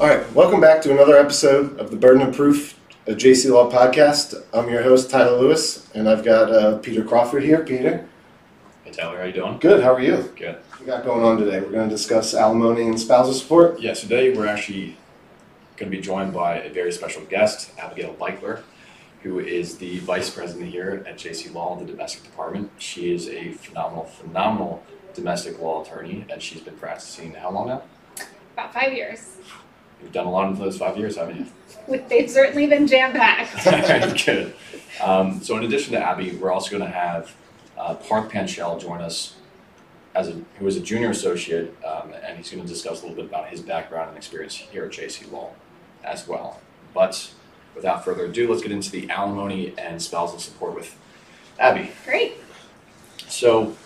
All right, welcome back to another episode of the Burden of Proof, a JC Law podcast. I'm your host Tyler Lewis, and I've got uh, Peter Crawford here. Peter, Hey Tyler, how are you doing? good. How are you? Good. What we got going on today? We're going to discuss alimony and spousal support. Yeah, so today we're actually going to be joined by a very special guest, Abigail Beichler, who is the vice president here at JC Law in the domestic department. She is a phenomenal, phenomenal domestic law attorney, and she's been practicing how long now? About five years. You've done a lot in those five years, haven't you? They've certainly been jam packed. Good. Um, so in addition to Abby, we're also going to have uh, Parth Panchal join us as a, who is a junior associate, um, and he's going to discuss a little bit about his background and experience here at JC Law as well. But without further ado, let's get into the alimony and spousal support with Abby. Great. So,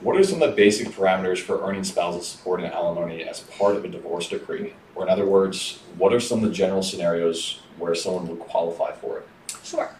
what are some of the basic parameters for earning spousal support and alimony as part of a divorce decree? Or, in other words, what are some of the general scenarios where someone would qualify for it? Sure.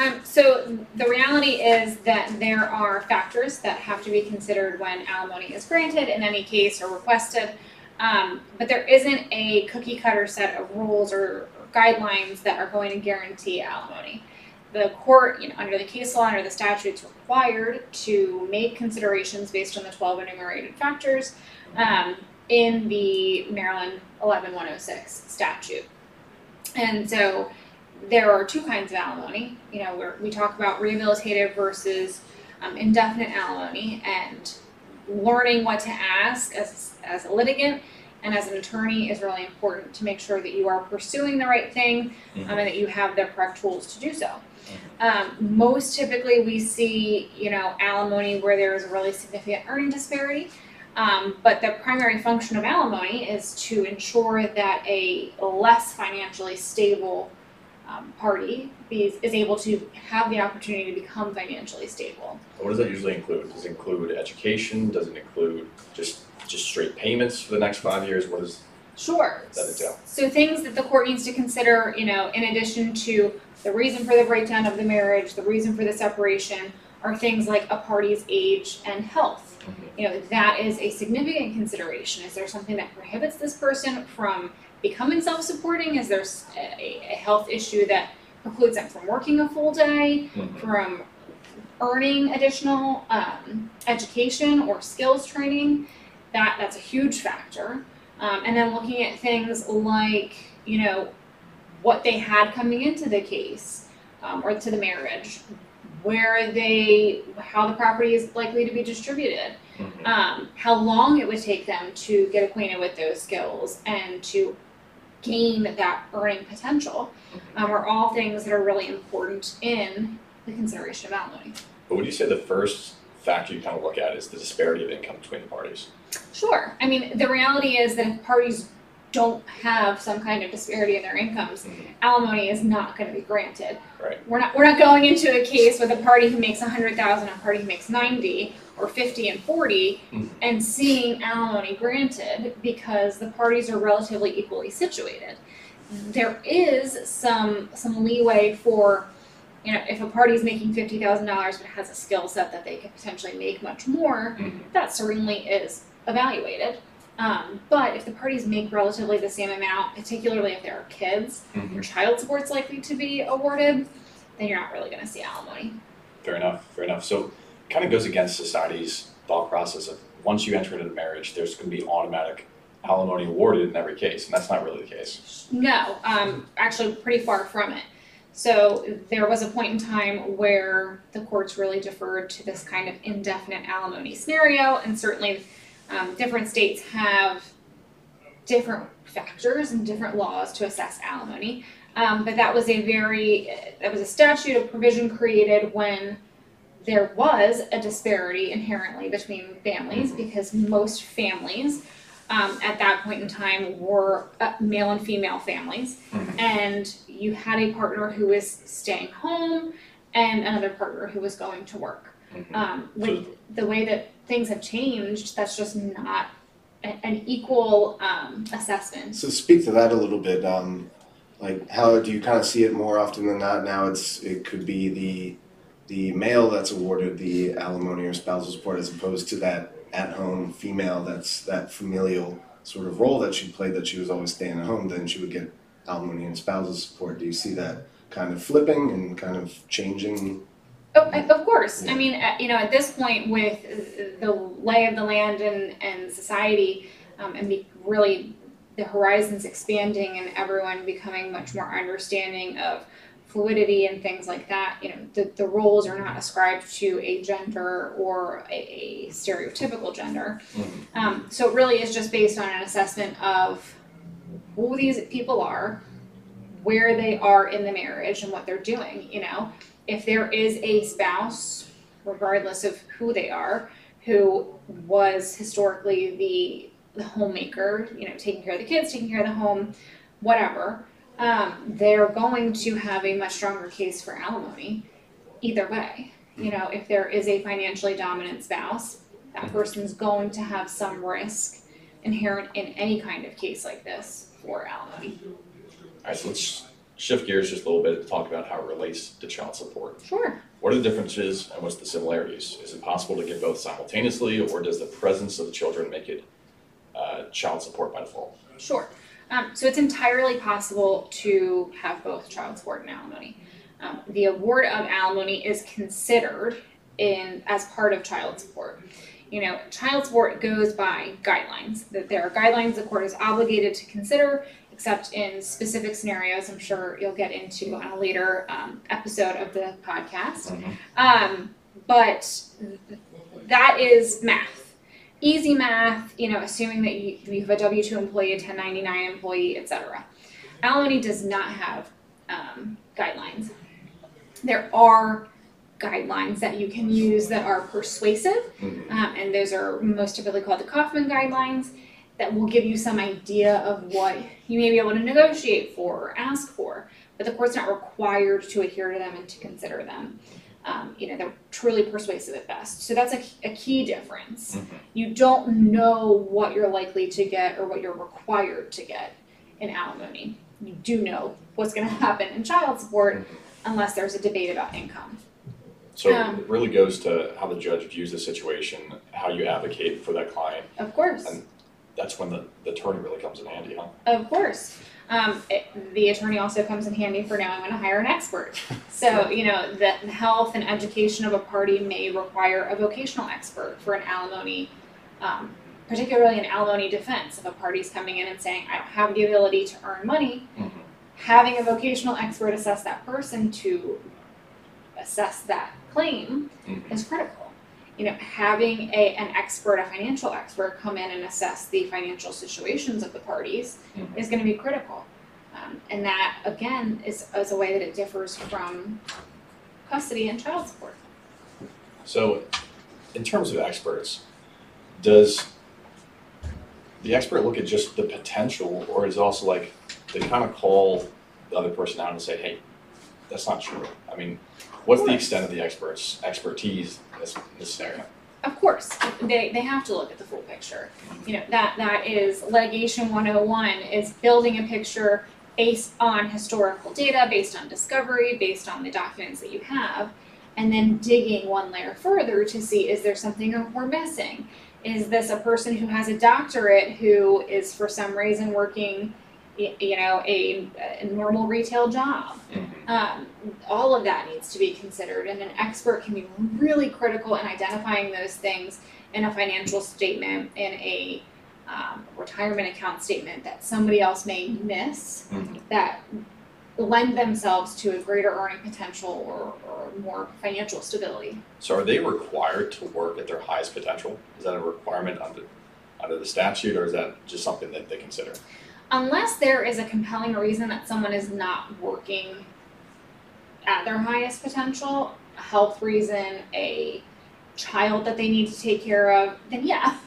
Um, so the reality is that there are factors that have to be considered when alimony is granted in any case or requested. Um, but there isn't a cookie cutter set of rules or guidelines that are going to guarantee alimony. The court, you know, under the case law, under the statutes, required to make considerations based on the 12 enumerated factors um, in the Maryland 11106 statute. And so there are two kinds of alimony. You know, where we talk about rehabilitative versus um, indefinite alimony, and learning what to ask as as a litigant and as an attorney is really important to make sure that you are pursuing the right thing um, and that you have the correct tools to do so. Um, most typically, we see you know alimony where there is a really significant earning disparity. Um, but the primary function of alimony is to ensure that a less financially stable um, party be, is able to have the opportunity to become financially stable. What does that usually include? Does it include education? Does it include just just straight payments for the next five years? What is Sure. That entail? So things that the court needs to consider, you know, in addition to the reason for the breakdown of the marriage, the reason for the separation, are things like a party's age and health. You know, that is a significant consideration. Is there something that prohibits this person from becoming self-supporting? Is there s- a, a health issue that precludes them from working a full day? from earning additional um, education or skills training, that that's a huge factor. Um, and then looking at things like you know what they had coming into the case um, or to the marriage, where they how the property is likely to be distributed, um, how long it would take them to get acquainted with those skills and to gain that earning potential um, are all things that are really important in the consideration of alimony. But would you say the first factor you kind of look at is the disparity of income between the parties? Sure. I mean, the reality is that if parties don't have some kind of disparity in their incomes, alimony is not going to be granted. Right. We're not we're not going into a case with a party who makes a hundred thousand and a party who makes ninety or fifty and 40 Mhm. and seeing alimony granted because the parties are relatively equally situated. There is some some leeway for you know, if a party's making fifty thousand dollars but has a skill set that they could potentially make much more, Mhm. that certainly is evaluated. Um, but if the parties make relatively the same amount, particularly if there are kids, Mhm. or child support's likely to be awarded, then you're not really going to see alimony. Fair enough. Fair enough. So, it kind of goes against society's thought process of once you enter into marriage, there's going to be automatic alimony awarded in every case, and that's not really the case. No, um, actually, pretty far from it. So there was a point in time where the courts really deferred to this kind of indefinite alimony scenario, and certainly um, different states have different factors and different laws to assess alimony. Um, but that was a very that was a statute of provision created when there was a disparity inherently between families because most families um, at that point in time were uh, male and female families, Mhm. and you had a partner who was staying home and another partner who was going to work. Mhm. Um, with the way that things have changed, that's just not a, an equal um, assessment. So speak to that a little bit. Um, like, how do you kind of see it more often than not? Now it's it could be the the male that's awarded the alimony or spousal support as opposed to that at home female that's that familial sort of role that she played, that she was always staying at home, then she would get alimony and spousal support. Do you see that kind of flipping and kind of changing? Oh, of course. I mean, uh, you know, at this point with uh, the lay of the land and, and society, um, and be really the horizons expanding and everyone becoming much more understanding of fluidity and things like that, you know, the, the roles are not ascribed to a gender or a, a stereotypical gender. Mhm. Um, so it really is just based on an assessment of who these people are, where they are in the marriage and what they're doing, you know. If there is a spouse, regardless of who they are, who was historically the the homemaker, you know, taking care of the kids, taking care of the home, whatever, um, they're going to have a much stronger case for alimony either way. You know, if there is a financially dominant spouse, that person's going to have some risk inherent in any kind of case like this for alimony. Alright, so let's shift gears just a little bit to talk about how it relates to child support. Sure. What are the differences and what's the similarities? Is it possible to get both simultaneously or does the presence of the children make it uh, child support by default? Sure. Um, so it's entirely possible to have both child support and alimony. Um, the award of alimony is considered in as part of child support. You know, child support goes by guidelines. That there are guidelines the court is obligated to consider, except in specific scenarios. I'm sure you'll get into on a later um, episode of the podcast. Um, but that is math. Easy math, you know, assuming that you, you have a W 2 employee, a 1099 employee, etc. Alimony does not have um, guidelines. There are guidelines that you can use that are persuasive, Mhm. um, and those are most typically called the Kaufman guidelines that will give you some idea of what you may be able to negotiate for or ask for, but the court's not required to adhere to them and to consider them. Um, you know, they're truly persuasive at best. So that's a, a key difference. Mhm. You don't know what you're likely to get or what you're required to get in alimony. You do know what's going to happen in child support unless there's a debate about income. So Um, it really goes to how the judge views the situation, how you advocate for that client. Of course. And- That's when the, the attorney really comes in handy, huh? Of course. Um, it, the attorney also comes in handy for knowing when to hire an expert. So, you know, the the health and education of a party may require a vocational expert for an alimony, um, particularly an alimony defense. If a party's coming in and saying, I don't have the ability to earn money, Mhm. having a vocational expert assess that person to assess that claim Mhm. is critical. You know, having a, an expert, a financial expert, come in and assess the financial situations of the parties Mhm. is going to be critical. Um, and that, again, is, is a way that it differs from custody and child support. So, in terms of experts, does the expert look at just the potential, or is it also like they kind of call the other person out and say, "Hey, that's not true." I mean, what's the extent of the expert's expertise Of course, they, they have to look at the full picture. You know, that, that is litigation 101 is building a picture based on historical data, based on discovery, based on the documents that you have, and then digging one layer further to see is there something we're missing? Is this a person who has a doctorate who is for some reason working, y- you know, a, a normal retail job? Um, all of that needs to be considered, and an expert can be really critical in identifying those things in a financial statement, in a um, retirement account statement that somebody else may miss Mhm. that lend themselves to a greater earning potential or, or more financial stability. So, are they required to work at their highest potential? Is that a requirement under under the statute, or is that just something that they consider? Unless there is a compelling reason that someone is not working at their highest potential, a health reason, a child that they need to take care of, then yeah,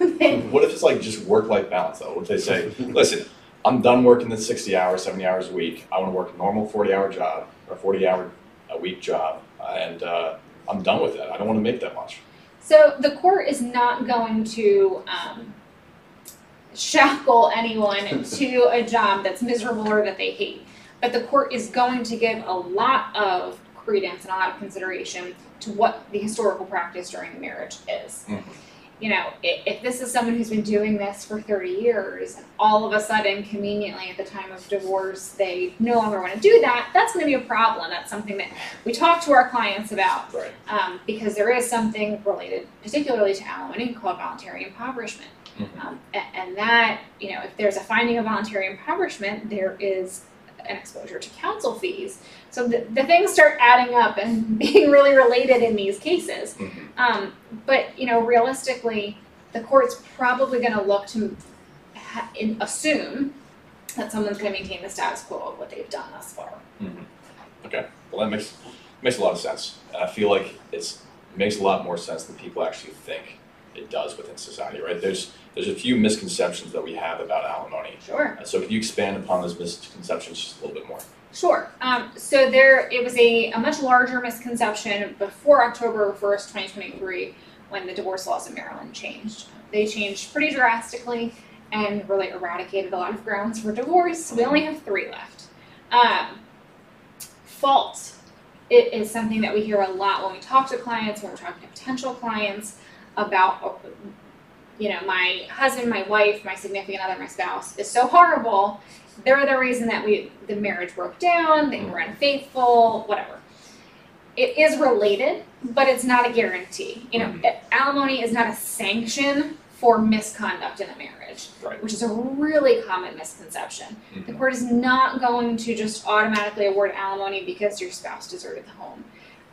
What if it's like just work life balance though? What if they say, listen, I'm done working the 60 hours, 70 hours a week. I want to work a normal 40 hour job or 40 hour a week job, and uh, I'm done with that. I don't want to make that much. So the court is not going to um, shackle anyone to a job that's miserable or that they hate. But the court is going to give a lot of credence and a lot of consideration to what the historical practice during the marriage is. Mhm. you know, if, if this is someone who's been doing this for 30 years and all of a sudden, conveniently at the time of divorce, they no longer want to do that, that's going to be a problem. That's something that we talk to our clients about Right. um, because there is something related, particularly to alimony, called voluntary impoverishment. Mhm. Um, and that, you know, if there's a finding of voluntary impoverishment, there is an exposure to counsel fees. So the, the things start adding up and being really related in these cases. Mhm. Um, but you know, realistically, the court's probably going to look to ha- in, assume that someone's going to maintain the status quo of what they've done thus far. Okay. Well, that makes makes a lot of sense. I feel like it's it makes a lot more sense than people actually think it does within society, right? There's there's a few misconceptions that we have about alimony. Sure. Uh, So can you expand upon those misconceptions just a little bit more? Sure. Um, so there, it was a, a much larger misconception before October first, twenty twenty three, when the divorce laws in Maryland changed. They changed pretty drastically and really eradicated a lot of grounds for divorce. We only have three left. Um, fault it is something that we hear a lot when we talk to clients, when we're talking to potential clients about, you know, my husband, my wife, my significant other, my spouse is so horrible. They're the reason that we the marriage broke down, they were unfaithful, whatever. It is related, but it's not a guarantee. You know, alimony is not a sanction for misconduct in a marriage, Right. which is a really common misconception. The Mhm. court is not going to just automatically award alimony because your spouse deserted the home.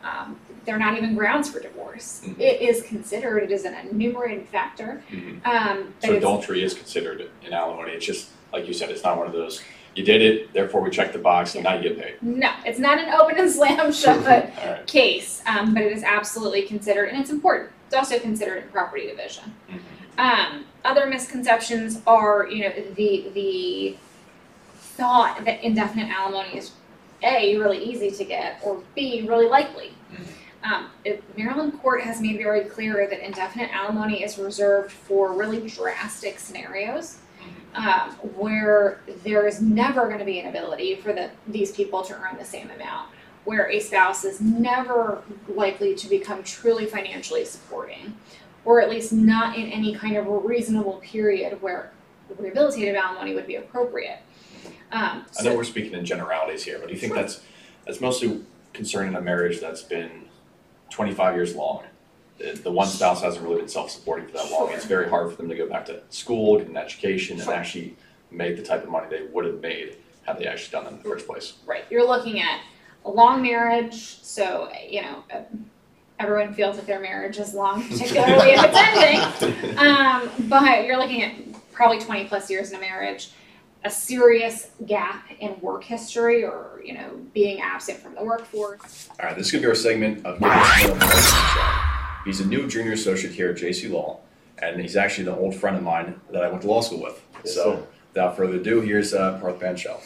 Um, they're not even grounds for divorce. Mhm. It is considered, it is an enumerated factor. Mhm. Um, but So it's, adultery is considered in alimony. It's just like you said, it's not one of those you did it, therefore we check the box, and now you get paid. no, it's not an open and slam shut All right. case, um, but it is absolutely considered, and it's important. It's also considered in property division. Mhm. Um, other misconceptions are, you know, the the thought that indefinite alimony is a really easy to get, or b really likely. Um, it, Maryland court has made very clear that indefinite alimony is reserved for really drastic scenarios um, where there is never going to be an ability for the, these people to earn the same amount, where a spouse is never likely to become truly financially supporting, or at least not in any kind of reasonable period where rehabilitative alimony would be appropriate. Um, I know we're speaking in generalities here, but do you think Sure. that's that's mostly concerning a marriage that's been 25 years long? The, the one spouse hasn't really been self-supporting for that long. It's very hard for them to go back to school, get an education, and actually make the type of money they would have made had they actually done it in the first place. Right, you're looking at a long marriage, so, you know, uh, everyone feels that their marriage is long, particularly if it's ending. Um, but you're looking at probably 20 plus years in a marriage, a serious gap in work history or, you know, being absent from the workforce. All right, this is gonna be our segment of Getting to Know Mark Show. He's a new junior associate here at JC Law, and he's actually an old friend of mine that I went to law school with. Yes, so, sir. without further ado, here's uh, Parth Panchal.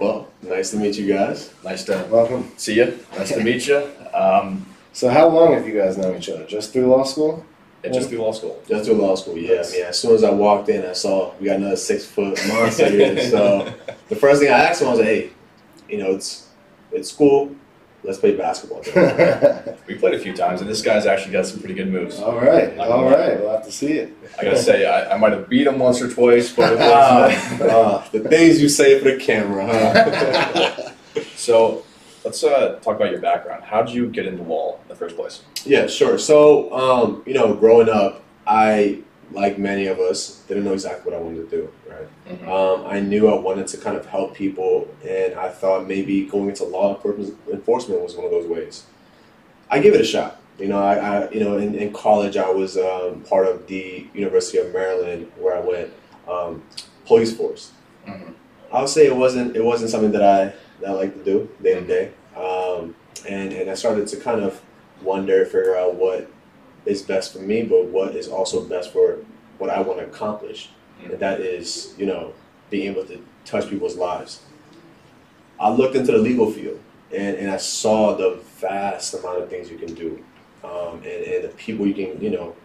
Well, nice to meet you guys. Nice to Welcome. see you. Nice to meet you. Um, So how long have you guys known each other? Just through law school? and just through law school. Just through law school, yeah. I mean, as soon as I walked in, I saw we got another six foot monster here. So the first thing I asked him was, "Hey, you know, it's it's school. Let's play basketball." We played a few times, and this guy's actually got some pretty good moves. all right, all right. We'll have to see it. I gotta say, I, I might have beat him once or twice, but it Ah, ah, the things you say for the camera, huh? so let's uh, talk about your background. How did you get into wall in the first place? Yeah, sure. So, um, you know, growing up, I, like many of us, didn't know exactly what I wanted to do, right? Um, I knew I wanted to kind of help people, and I thought maybe going into law enforcement was one of those ways. I gave it a shot. You know, I, I you know, in, in college, I was um, part of the University of Maryland, where I went um, police force. Mhm. I would say it wasn't it wasn't something that I that I like to do day to day, um, and and I started to kind of wonder, figure out what is best for me, but what is also best for what I want to accomplish, and that is you know being able to touch people's lives. I looked into the legal field, and, and I saw the vast amount of things you can do, um, and, and the people you can you know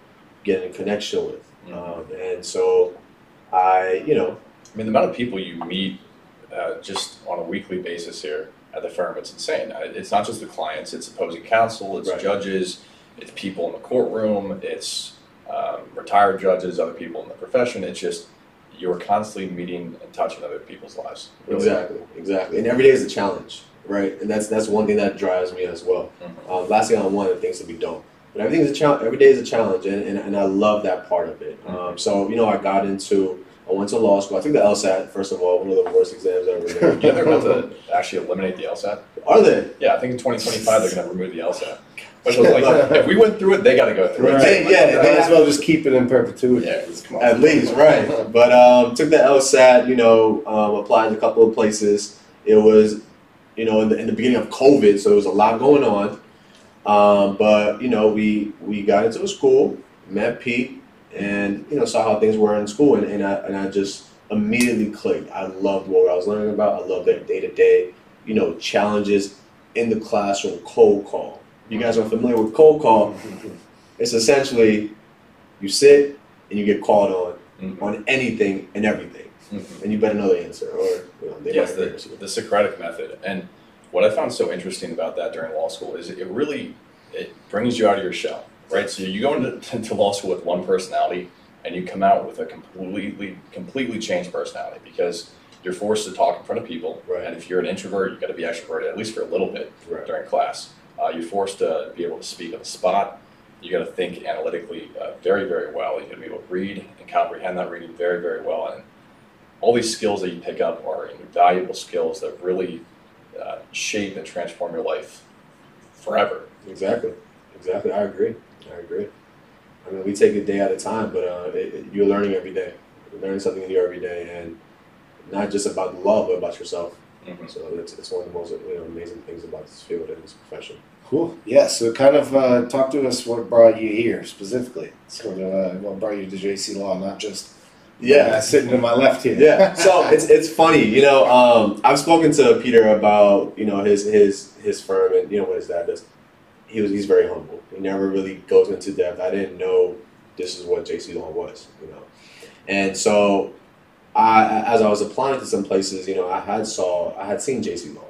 get in connection with, um, and so I you know I mean, the amount of people you meet uh, just on a weekly basis here at the firm, it's insane. Uh, It's not just the clients, it's opposing counsel, it's Right. judges, it's people in the courtroom, it's um, retired judges, other people in the profession. It's just you're constantly meeting and touching other people's lives. Really. Exactly, exactly. And every day is a challenge, right? And that's that's one thing that drives me as well. Mhm. Um, last thing I want are things to be done. But everything is a challenge. Every day is a challenge, and, and, and I love that part of it. Um, so you know, I got into. I went to law school. I took the LSAT first of all, one of the worst exams ever. Yeah, they're about to actually eliminate the LSAT. Are they? Yeah, I think in 2025 they're going to remove the LSAT. But it was like, if we went through it, they got to go through it. Right. Like, Yeah, Might as well just keep it in perpetuity. Yeah. Come on. At least, right? But um, took the LSAT. You know, um, applied to a couple of places. It was, you know, in the, in the beginning of COVID, so there was a lot going on. Um, but you know, we we got into a school, met Pete, and you know, saw how things were in school, and, and I and I just immediately clicked. I loved what I was learning about. I loved their day to day, you know, challenges in the classroom. Cold call. You guys are familiar with cold call? It's essentially you sit and you get called on Mhm. on anything and everything, Mhm. and you better know the answer, or you know, Yes, the, the Socratic method. And what I found so interesting about that during law school is it really it brings you out of your shell, right? So you go into to law school with one personality and you come out with a completely completely changed personality because you're forced to talk in front of people. Right. And if you're an introvert, you got to be extroverted at least for a little bit Right. during class. Uh, you're forced to be able to speak on the spot. You got to think analytically uh, very, very well. You got to be able to read and comprehend that reading very, very well. And all these skills that you pick up are invaluable skills that really uh, shape and transform your life forever. Exactly, exactly. I agree. I agree. I mean, we take a day at a time, but uh, it, it- you're learning every day. You're learning something new every day, and not just about law, but about yourself. Mhm. So it's, it's one of the most you know amazing things about this field and this profession. Cool. Yeah. So, kind of uh, talk to us. What brought you here specifically? Sort of uh, what brought you to JC Law, not just the guy sitting to my left here. yeah. So it's it's funny, you know. Um, I've spoken to Peter about you know his his his firm and you know what his dad does. He was he's very humble. He never really goes into depth. I didn't know this is what JC Law was, you know. And so, I as I was applying to some places, you know, I had saw I had seen JC Law,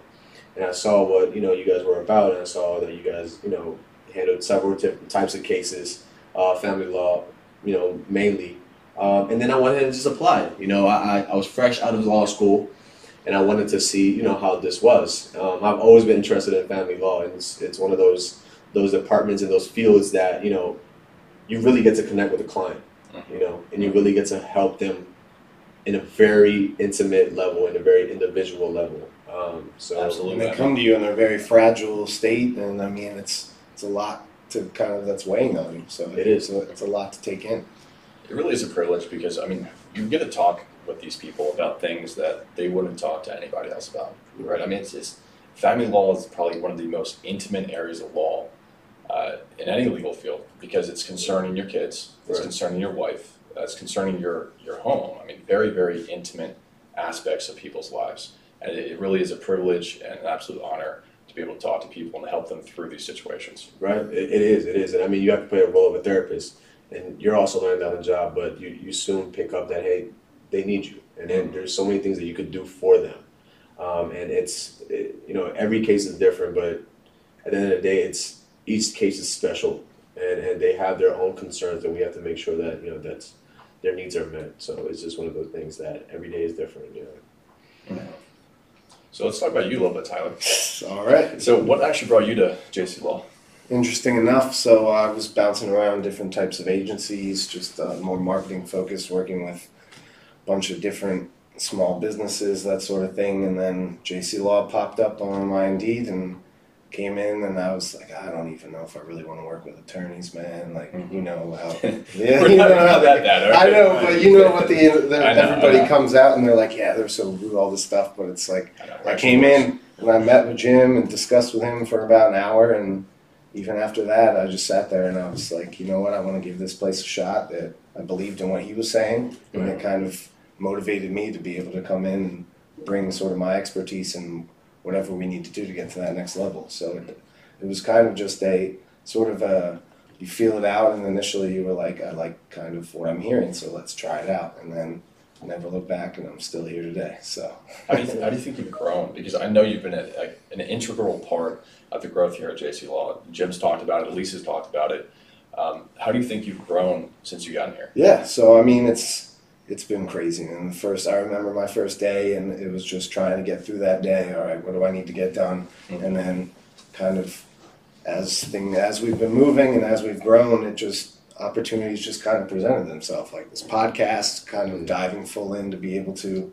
and I saw what you know you guys were about, and I saw that you guys you know handled several different types of cases, uh, family law, you know, mainly. Um, and then I went ahead and just applied. You know, I, I, I was fresh out of law school, and I wanted to see, you know, how this was. Um, I've always been interested in family law, and it's, it's one of those those departments and those fields that you know, you really get to connect with the client, you know, and you really get to help them in a very intimate level, in a very individual level. Um, so Absolutely. And they come to you in a very fragile state, and I mean, it's it's a lot to kind of that's weighing on you. So It is. It's a, it's a lot to take in. It really is a privilege because, I mean, you get to talk with these people about things that they wouldn't talk to anybody else about, right? I mean, it's just, family law is probably one of the most intimate areas of law uh, in any legal field because it's concerning your kids, it's Right. concerning your wife, it's concerning your, your home. I mean, very, very intimate aspects of people's lives. And it, really is a privilege and an absolute honor to be able to talk to people and help them through these situations. Right. It, it is. It is. And I mean, you have to play a role of a therapist, and you're also learning on the job. But you, you soon pick up that hey, they need you, and then there's so many things that you could do for them. Um, and it's it, you know every case is different, but at the end of the day, it's each case is special, and, and they have their own concerns, and we have to make sure that you know that's their needs are met. So it's just one of those things that every day is different. You know. So let's talk about you a little bit, Tyler. All right. So what actually brought you to JC Law? Interesting enough. So I was bouncing around different types of agencies, just uh, more marketing focused, working with a bunch of different small businesses, that sort of thing. And then JC Law popped up on my Indeed and came in, and I was like, I don't even know if I really want to work with attorneys, man. Like, you know how. Yeah, you know how that bad. I know, but you know what the, the know, everybody comes out and they're like, yeah, they're so rude, all this stuff, but it's like. I, I came in and I met with Jim and discussed with him for about an hour, and even after that, I just sat there and I was like, you know what, I want to give this place a shot. That I believed in what he was saying, and it kind of motivated me to be able to come in and bring sort of my expertise and whatever we need to do to get to that next level. So it, it was kind of just a sort of a you feel it out, and initially you were like, I like kind of what I'm hearing, so let's try it out, and then never look back, and I'm still here today. So. How do, you th- how do you think you've grown? Because I know you've been a, a, an integral part of the growth here at JC Law. Jim's talked about it, Lisa's talked about it. Um, how do you think you've grown since you got here? Yeah, so I mean, it's it's been crazy. And the first, I remember my first day, and it was just trying to get through that day. All right, what do I need to get done? Mhm. And then, kind of, as thing as we've been moving and as we've grown, it just opportunities just kind of presented themselves. Like this podcast, kind of diving full in to be able to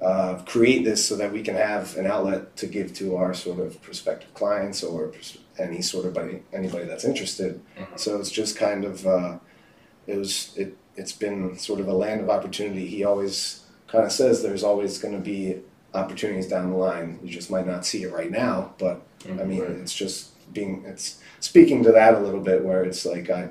uh, create this so that we can have an outlet to give to our sort of prospective clients or any sort of body, anybody that's interested. Mhm. So it's just kind of uh, it was it it's been sort of a land of opportunity. He always kind of says there's always going to be opportunities down the line. You just might not see it right now, but I mean Right. it's just being it's speaking to that a little bit where it's like I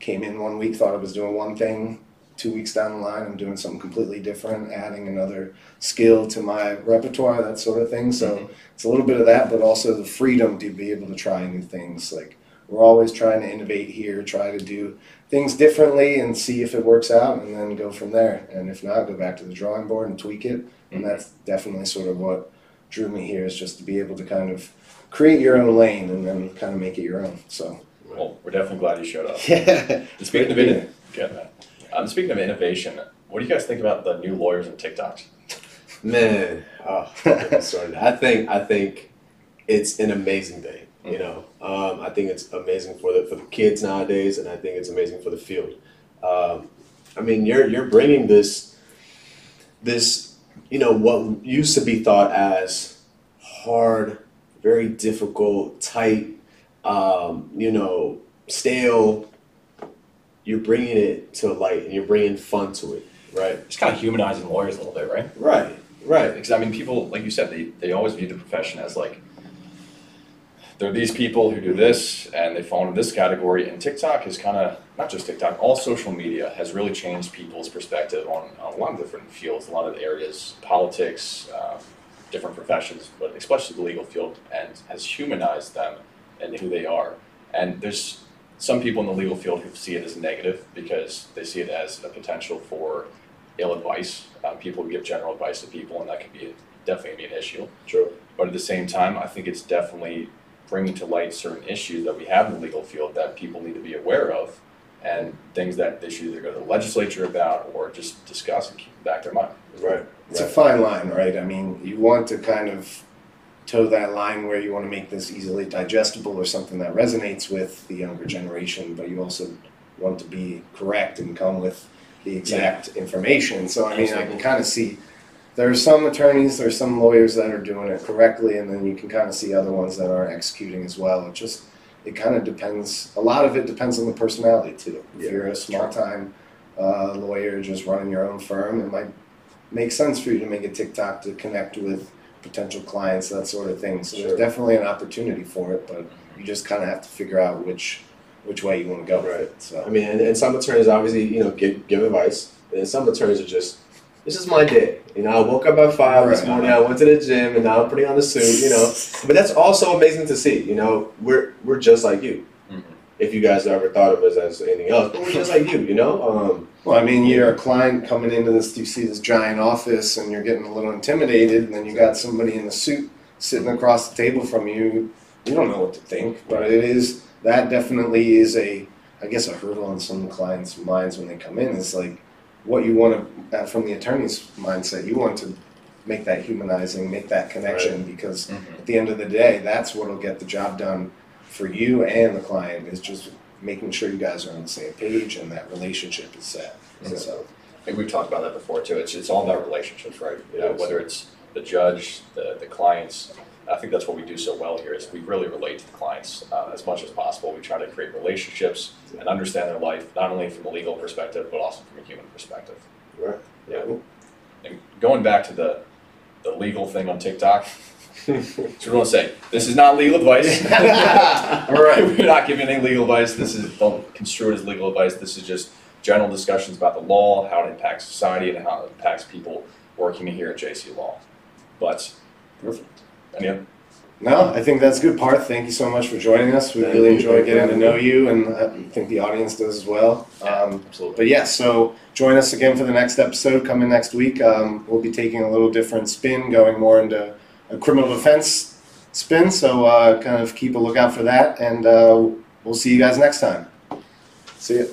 came in one week thought I was doing one thing. Two weeks down the line, I'm doing something completely different, adding another skill to my repertoire, that sort of thing. So Mhm. it's a little bit of that, but also the freedom to be able to try new things. Like we're always trying to innovate here, try to do things differently and see if it works out and then go from there. And if not, go back to the drawing board and tweak it. And that's definitely sort of what drew me here is just to be able to kind of create your own lane and then kind of make it your own. So Well, we're definitely glad you showed up. yeah. And speaking of Great to be innovation, good man. Um, speaking of innovation, what do you guys think about the new lawyers and TikToks? Man, oh, don't get. I think I think it's an amazing thing. You know, um, I think it's amazing for the for the kids nowadays, and I think it's amazing for the field. Um, I mean, you're you're bringing this this you know what used to be thought as hard, very difficult, tight, um, you know, stale. You're bringing it to light, and you're bringing fun to it, right? It's kind of humanizing lawyers a little bit, right? Right, right. Because I mean, people, like you said, they, they always view the profession as like there are these people who do this and they fall into this category. And TikTok is kind of not just TikTok, all social media has really changed people's perspective on, on a lot of different fields, a lot of areas, politics, uh, different professions, but especially the legal field, and has humanized them and who they are. And there's some people in the legal field who see it as negative because they see it as a potential for ill advice. Um, people give general advice to people, and that could be definitely be an issue. True. But at the same time, I think it's definitely bringing to light certain issues that we have in the legal field that people need to be aware of, and things that they should either go to the legislature about or just discuss and keep in the back of their mind. Right. It's a fine line, right? I mean, you want to kind of toe that line where you want to make this easily digestible or something that resonates with the younger generation, but you also want to be correct and come with the exact information. So, I mean, I can kind of see there are some attorneys, there are some lawyers that are doing it correctly, and then you can kind of see other ones that aren't executing as well. It just, it kind of depends, a lot of it depends on the personality too. If Yeah, you're a small time uh, lawyer just running your own firm, it might make sense for you to make a TikTok to connect with potential clients, that sort of thing. So Sure. there's definitely an opportunity for it, but you just kind of have to figure out which which way you want to go Right. it. So I mean, and, and some attorneys obviously, you know, give give advice, and some attorneys are just, this is my day. You know, I woke up at five this morning, I went to the gym, and now I'm putting on the suit. You know, but that's also amazing to see. You know, we're we're just like you. Mhm. If you guys ever thought of us as anything else, but we're just like you. You know, um, Well, I mean, you're a client coming into this, you see this giant office and you're getting a little intimidated, and then you got somebody in a suit sitting across the table from you. You don't know what to think, but it is, that definitely is a, I guess, a hurdle in some clients' minds when they come in. It's like what you want to, uh, from the attorney's mindset, you want to make that humanizing, make that connection, because at the end of the day, that's what'll get the job done for you and the client, is just making sure you guys are on the same page and that relationship is set. Mhm. So, I think we've talked about that before too. It's it's all about relationships, right? You know, Yes. whether it's the judge, the the clients. I think that's what we do so well here is we really relate to the clients uh, as much as possible. We try to create relationships and understand their life, not only from a legal perspective, but also from a human perspective. right? Yeah. And going back to the the legal thing on TikTok, so we want to say this is not legal advice. All right, we're not giving any legal advice. This is don't construe it as legal advice. This is just general discussions about the law, how it impacts society, and how it impacts people working here at JC Law. But Perfect. Other? no, I think that's a good, Parth. Thank you so much for joining us. We Thank really you. enjoyed getting to know you, and I think the audience does as well. Um, absolutely. but yeah, so join us again for the next episode coming next week. Um, we'll be taking a little different spin, going more into a criminal defense spin. So uh, kind of keep a lookout for that, and uh, we'll see you guys next time. See ya.